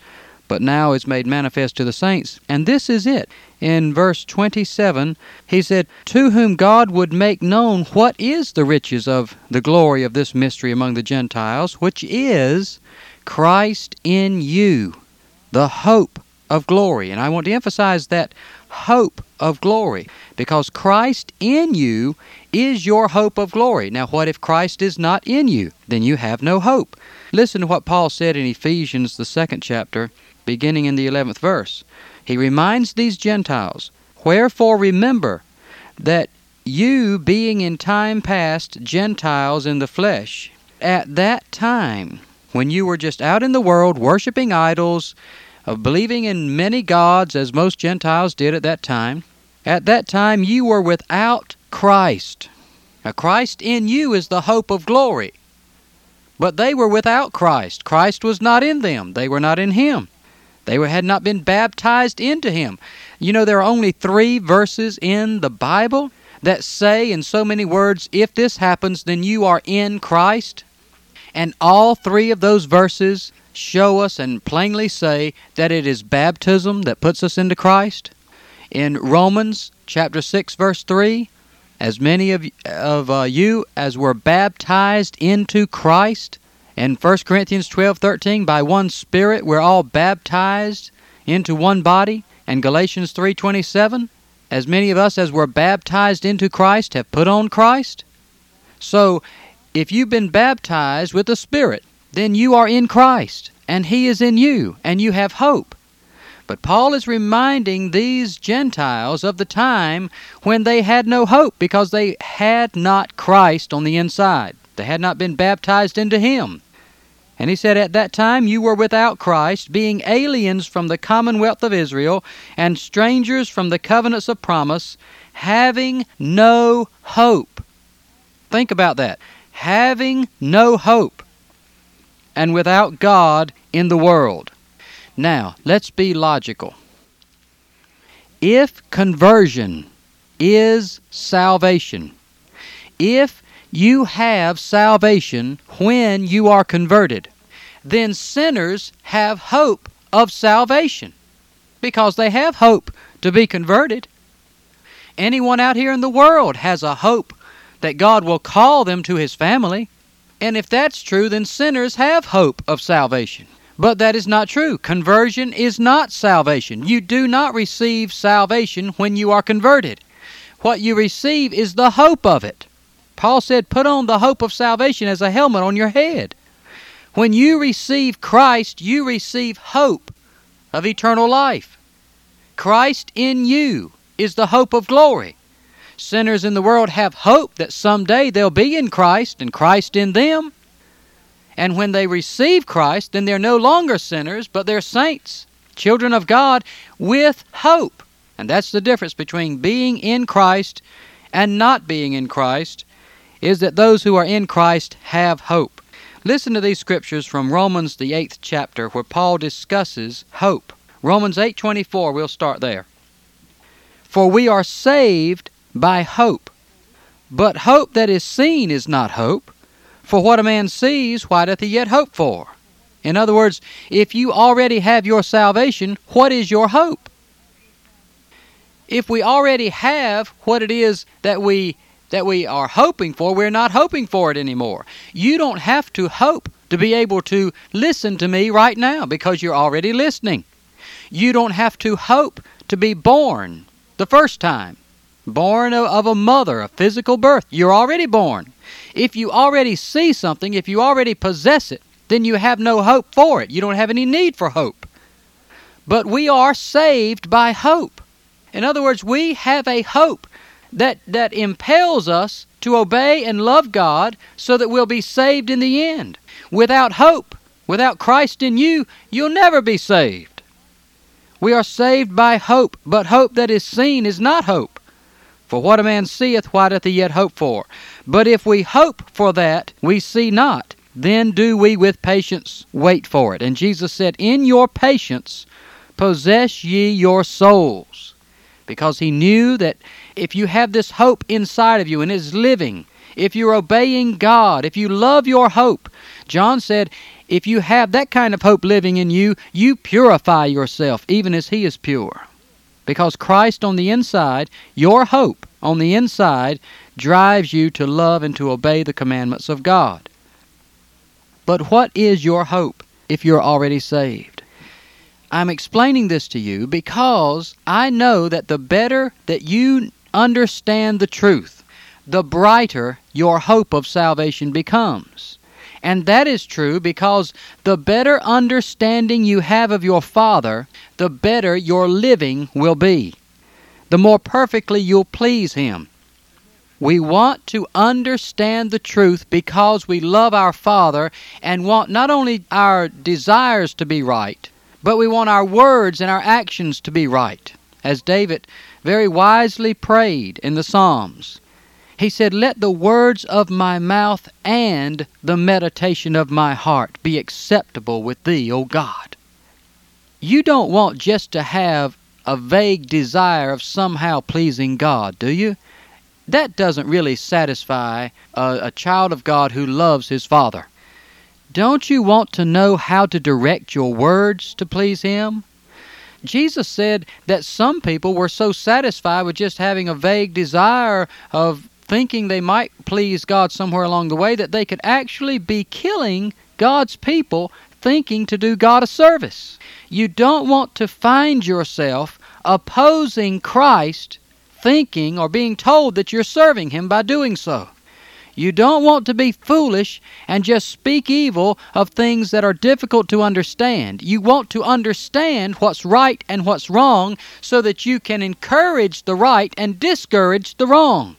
but now is made manifest to the saints. And this is it. In verse 27, he said, To whom God would make known what is the riches of the glory of this mystery among the Gentiles, which is Christ in you, the hope of glory. And I want to emphasize that hope of glory because Christ in you is your hope of glory. Now, what if Christ is not in you? Then you have no hope. Listen to what Paul said in Ephesians, the second chapter, beginning in the 11th verse. He reminds these Gentiles, Wherefore remember that you, being in time past Gentiles in the flesh, at that time, when you were just out in the world worshiping idols, of believing in many gods, as most Gentiles did at that time, at that time you were without Christ. Now, Christ in you is the hope of glory. But they were without Christ. Christ was not in them. They were not in Him. They were, had not been baptized into Him. You know, there are only three verses in the Bible that say, in so many words, if this happens, then you are in Christ. And all three of those verses show us and plainly say that it is baptism that puts us into Christ. In Romans chapter 6 verse 3, as many of, of uh, you as were baptized into Christ. In 1 Corinthians 12:13, by one spirit we're all baptized into one body. And Galatians 3:27, as many of us as were baptized into Christ have put on Christ. So, if you've been baptized with the Spirit, then you are in Christ, and He is in you, and you have hope. But Paul is reminding these Gentiles of the time when they had no hope because they had not Christ on the inside. They had not been baptized into Him. And he said, At that time you were without Christ, being aliens from the commonwealth of Israel, and strangers from the covenants of promise, having no hope. Think about that. Having no hope, and without God in the world. Now, let's be logical. If conversion is salvation, if you have salvation when you are converted, then sinners have hope of salvation because they have hope to be converted. Anyone out here in the world has a hope that God will call them to his family. And if that's true, then sinners have hope of salvation. But that is not true. Conversion is not salvation. You do not receive salvation when you are converted. What you receive is the hope of it. Paul said, Put on the hope of salvation as a helmet on your head. When you receive Christ, you receive hope of eternal life. Christ in you is the hope of glory. Sinners in the world have hope that someday they'll be in Christ and Christ in them. And when they receive Christ, then they're no longer sinners, but they're saints, children of God, with hope. And that's the difference between being in Christ and not being in Christ, is that those who are in Christ have hope. Listen to these scriptures from Romans the 8th chapter where Paul discusses hope. Romans 8:24, we'll start there. For we are saved by hope. But hope that is seen is not hope. For what a man sees, why doth he yet hope for? In other words, if you already have your salvation, what is your hope? If we already have what it is that we that we are hoping for, we're not hoping for it anymore. You don't have to hope to be able to listen to me right now because you're already listening. You don't have to hope to be born the first time. Born of a mother, a physical birth. You're already born. If you already see something, if you already possess it, then you have no hope for it. You don't have any need for hope. But we are saved by hope. In other words, we have a hope that, that impels us to obey and love God so that we'll be saved in the end. Without hope, without Christ in you, you'll never be saved. We are saved by hope, but hope that is seen is not hope. For what a man seeth, why doth he yet hope for? But if we hope for that we see not, then do we with patience wait for it. And Jesus said, In your patience possess ye your souls. Because he knew that if you have this hope inside of you and is living, if you're obeying God, if you love your hope, John said, if you have that kind of hope living in you, you purify yourself even as he is pure. Because Christ on the inside, your hope on the inside, drives you to love and to obey the commandments of God. But what is your hope if you're already saved? I'm explaining this to you because I know that the better that you understand the truth, the brighter your hope of salvation becomes. And that is true because the better understanding you have of your Father, the better your living will be. The more perfectly you'll please Him. We want to understand the truth because we love our Father and want not only our desires to be right, but we want our words and our actions to be right. As David very wisely prayed in the Psalms. He said, Let the words of my mouth and the meditation of my heart be acceptable with thee, O God. You don't want just to have a vague desire of somehow pleasing God, do you? That doesn't really satisfy a, a child of God who loves his Father. Don't you want to know how to direct your words to please Him? Jesus said that some people were so satisfied with just having a vague desire of thinking they might please God somewhere along the way that they could actually be killing God's people thinking to do God a service. You don't want to find yourself opposing Christ thinking or being told that you're serving Him by doing so. You don't want to be foolish and just speak evil of things that are difficult to understand. You want to understand what's right and what's wrong so that you can encourage the right and discourage the wrong.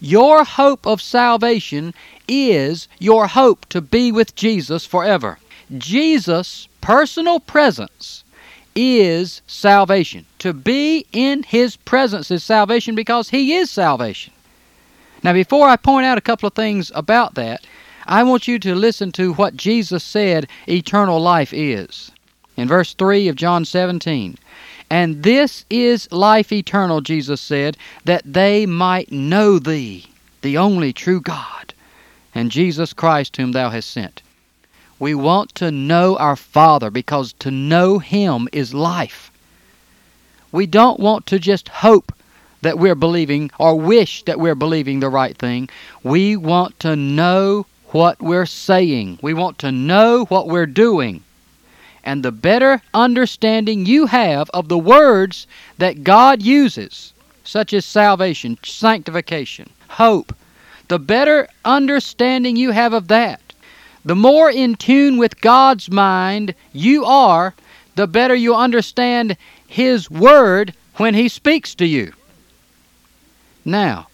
Your hope of salvation is your hope to be with Jesus forever. Jesus' personal presence is salvation. To be in His presence is salvation because He is salvation. Now, before I point out a couple of things about that, I want you to listen to what Jesus said eternal life is. In verse 3 of John 17, and this is life eternal, Jesus said, that they might know thee, the only true God, and Jesus Christ whom thou hast sent. We want to know our Father because to know Him is life. We don't want to just hope that we're believing or wish that we're believing the right thing. We want to know what we're saying. We want to know what we're doing. And the better understanding you have of the words that God uses, such as salvation, sanctification, hope, the better understanding you have of that, the more in tune with God's mind you are, the better you understand His Word when He speaks to you. Now,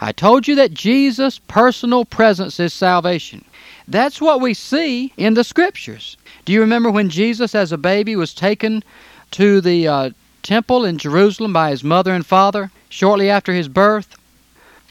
I told you that Jesus' personal presence is salvation. That's what we see in the Scriptures. Do you remember when Jesus, as a baby, was taken to the uh, temple in Jerusalem by his mother and father shortly after his birth?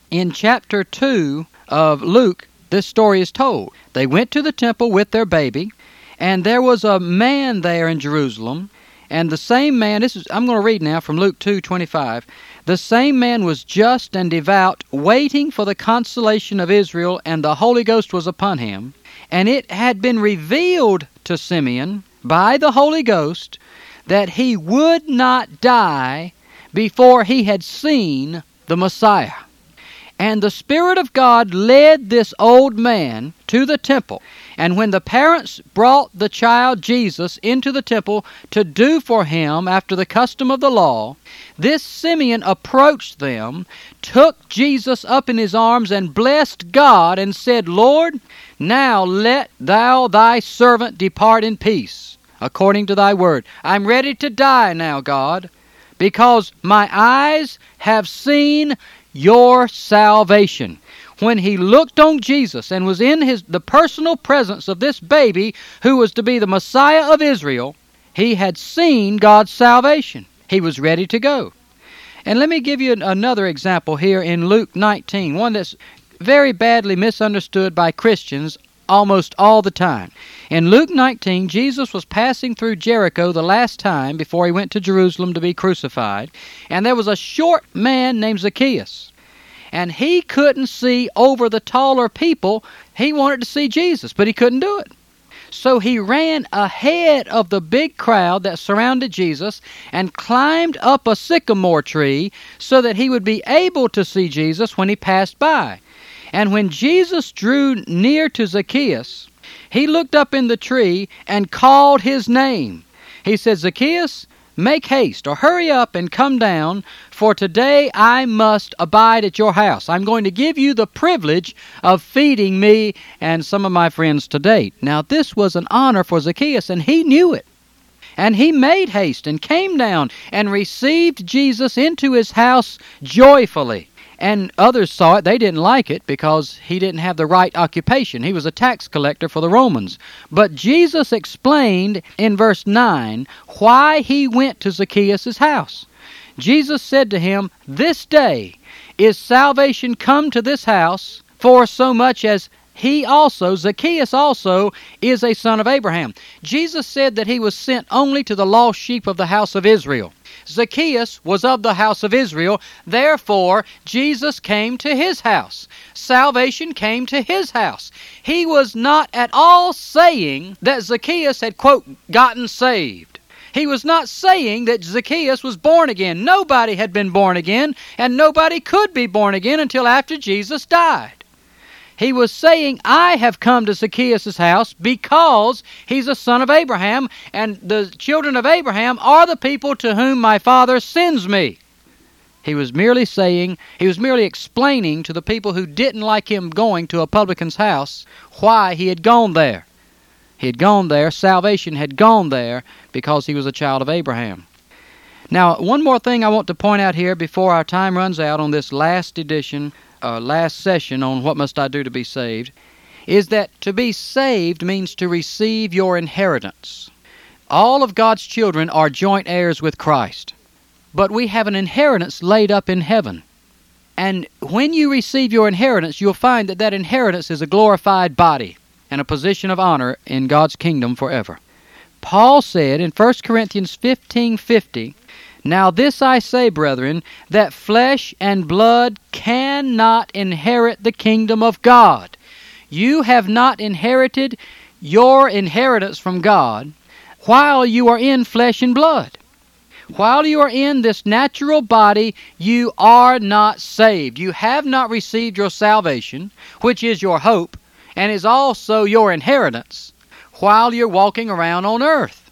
In chapter 2 of Luke, this story is told. They went to the temple with their baby, and there was a man there in Jerusalem, and the same man, this is I'm going to read now from Luke 2:25. The same man was just and devout, waiting for the consolation of Israel, and the Holy Ghost was upon him. And it had been revealed to Simeon by the Holy Ghost that he would not die before he had seen the Messiah. And the Spirit of God led this old man to the temple. And when the parents brought the child Jesus into the temple to do for him after the custom of the law, this Simeon approached them, took Jesus up in his arms, and blessed God, and said, Lord, now let thou thy servant depart in peace, according to thy word. I'm ready to die now, God, because my eyes have seen your salvation. When he looked on Jesus and was in his the personal presence of this baby who was to be the Messiah of Israel, he had seen God's salvation. He was ready to go. And let me give you another example here in Luke 19, one that's very badly misunderstood by Christians almost all the time. In Luke 19, Jesus was passing through Jericho the last time before he went to Jerusalem to be crucified, and there was a short man named Zacchaeus. And he couldn't see over the taller people. He wanted to see Jesus, but he couldn't do it. So he ran ahead of the big crowd that surrounded Jesus and climbed up a sycamore tree so that he would be able to see Jesus when he passed by. And when Jesus drew near to Zacchaeus, he looked up in the tree and called his name. He said, Zacchaeus, make haste or hurry up and come down, for today I must abide at your house. I'm going to give you the privilege of feeding me and some of my friends today. Now, this was an honor for Zacchaeus, and he knew it. And he made haste and came down and received Jesus into his house joyfully. And others saw it. They didn't like it because he didn't have the right occupation. He was a tax collector for the Romans. But Jesus explained in verse 9 why he went to Zacchaeus' house. Jesus said to him, This day is salvation come to this house, for so much as he also, Zacchaeus also, is a son of Abraham. Jesus said that he was sent only to the lost sheep of the house of Israel. Zacchaeus was of the house of Israel. Therefore, Jesus came to his house. Salvation came to his house. He was not at all saying that Zacchaeus had, quote, gotten saved. He was not saying that Zacchaeus was born again. Nobody had been born again, and nobody could be born again until after Jesus died. He was saying, I have come to Zacchaeus' house because he's a son of Abraham, and the children of Abraham are the people to whom my father sends me. He was merely saying, he was merely explaining to the people who didn't like him going to a publican's house why he had gone there. He had gone there, salvation had gone there because he was a child of Abraham. Now, one more thing I want to point out here before our time runs out on this last edition uh, last session on what must I do to be saved is that to be saved means to receive your inheritance. All of God's children are joint heirs with Christ, but we have an inheritance laid up in heaven. And when you receive your inheritance, you'll find that that inheritance is a glorified body and a position of honor in God's kingdom forever. Paul said in 1 Corinthians 15:50, "Now this I say, brethren, that flesh and blood cannot inherit the kingdom of God." You have not inherited your inheritance from God while you are in flesh and blood. While you are in this natural body, you are not saved. You have not received your salvation, which is your hope, and is also your inheritance, while you're walking around on earth.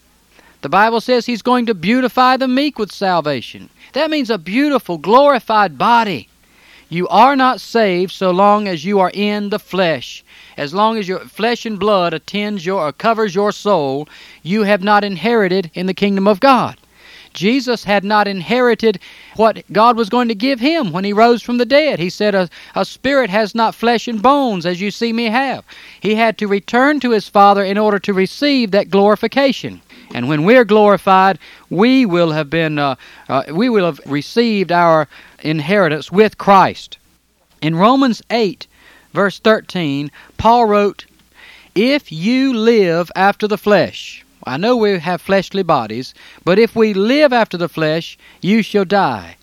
The Bible says He's going to beautify the meek with salvation. That means a beautiful, glorified body. You are not saved so long as you are in the flesh. As long as your flesh and blood attends your or covers your soul, you have not inherited in the kingdom of God. Jesus had not inherited what God was going to give him when he rose from the dead. He said, a, a spirit has not flesh and bones as you see me have. He had to return to his Father in order to receive that glorification. And when we're glorified, we will have been, uh, uh, we will have received our inheritance with Christ. In Romans 8, verse 13, Paul wrote, If you live after the flesh, I know we have fleshly bodies, but if we live after the flesh, you shall die.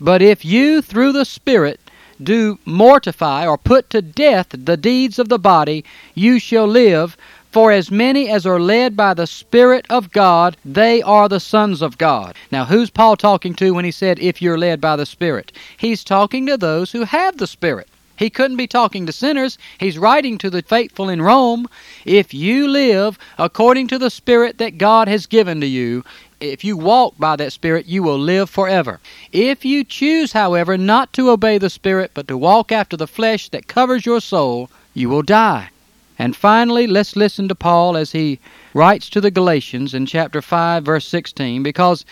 But if you, through the Spirit, do mortify or put to death the deeds of the body, you shall live. For as many as are led by the Spirit of God, they are the sons of God. Now, who's Paul talking to when he said, if you're led by the Spirit? He's talking to those who have the Spirit. He couldn't be talking to sinners. He's writing to the faithful in Rome. If you live according to the Spirit that God has given to you, if you walk by that Spirit, you will live forever. If you choose, however, not to obey the Spirit, but to walk after the flesh that covers your soul, you will die. And finally, let's listen to Paul as he writes to the Galatians in chapter 5, verse 16, because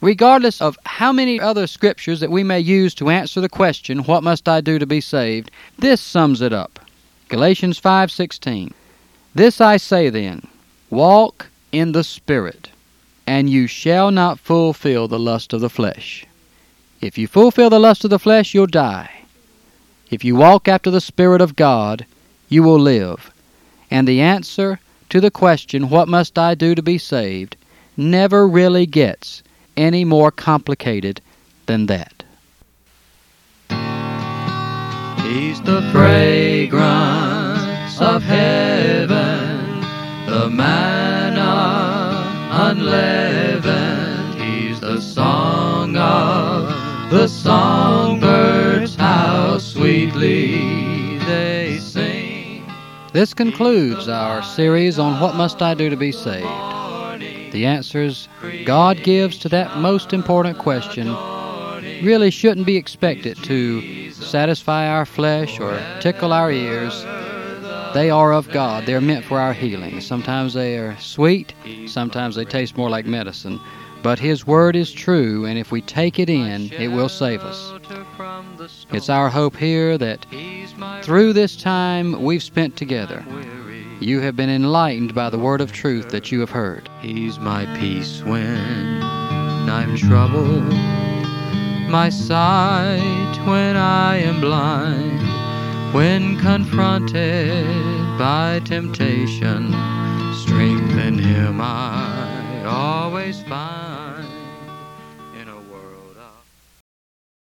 regardless of how many other scriptures that we may use to answer the question, What must I do to be saved? this sums it up. Galatians 5:16. This I say then, walk in the Spirit, and you shall not fulfill the lust of the flesh. If you fulfill the lust of the flesh, you'll die. If you walk after the Spirit of God, you will live. And the answer to the question, What must I do to be saved? never really gets any more complicated than that. He's the fragrance of heaven, the manna unleavened. He's the song of the songbirds, how sweetly they sing. This concludes our series on What Must I Do to Be Saved? The answers God gives to that most important question really shouldn't be expected to satisfy our flesh or tickle our ears. They are of God. They're meant for our healing. Sometimes they are sweet, sometimes they taste more like medicine. But His Word is true, and if we take it in, it will save us. It's our hope here that through this time we've spent together, you have been enlightened by the word of truth that you have heard. He's my peace when I'm troubled, my sight when I am blind, when confronted by temptation, strength in Him I always find.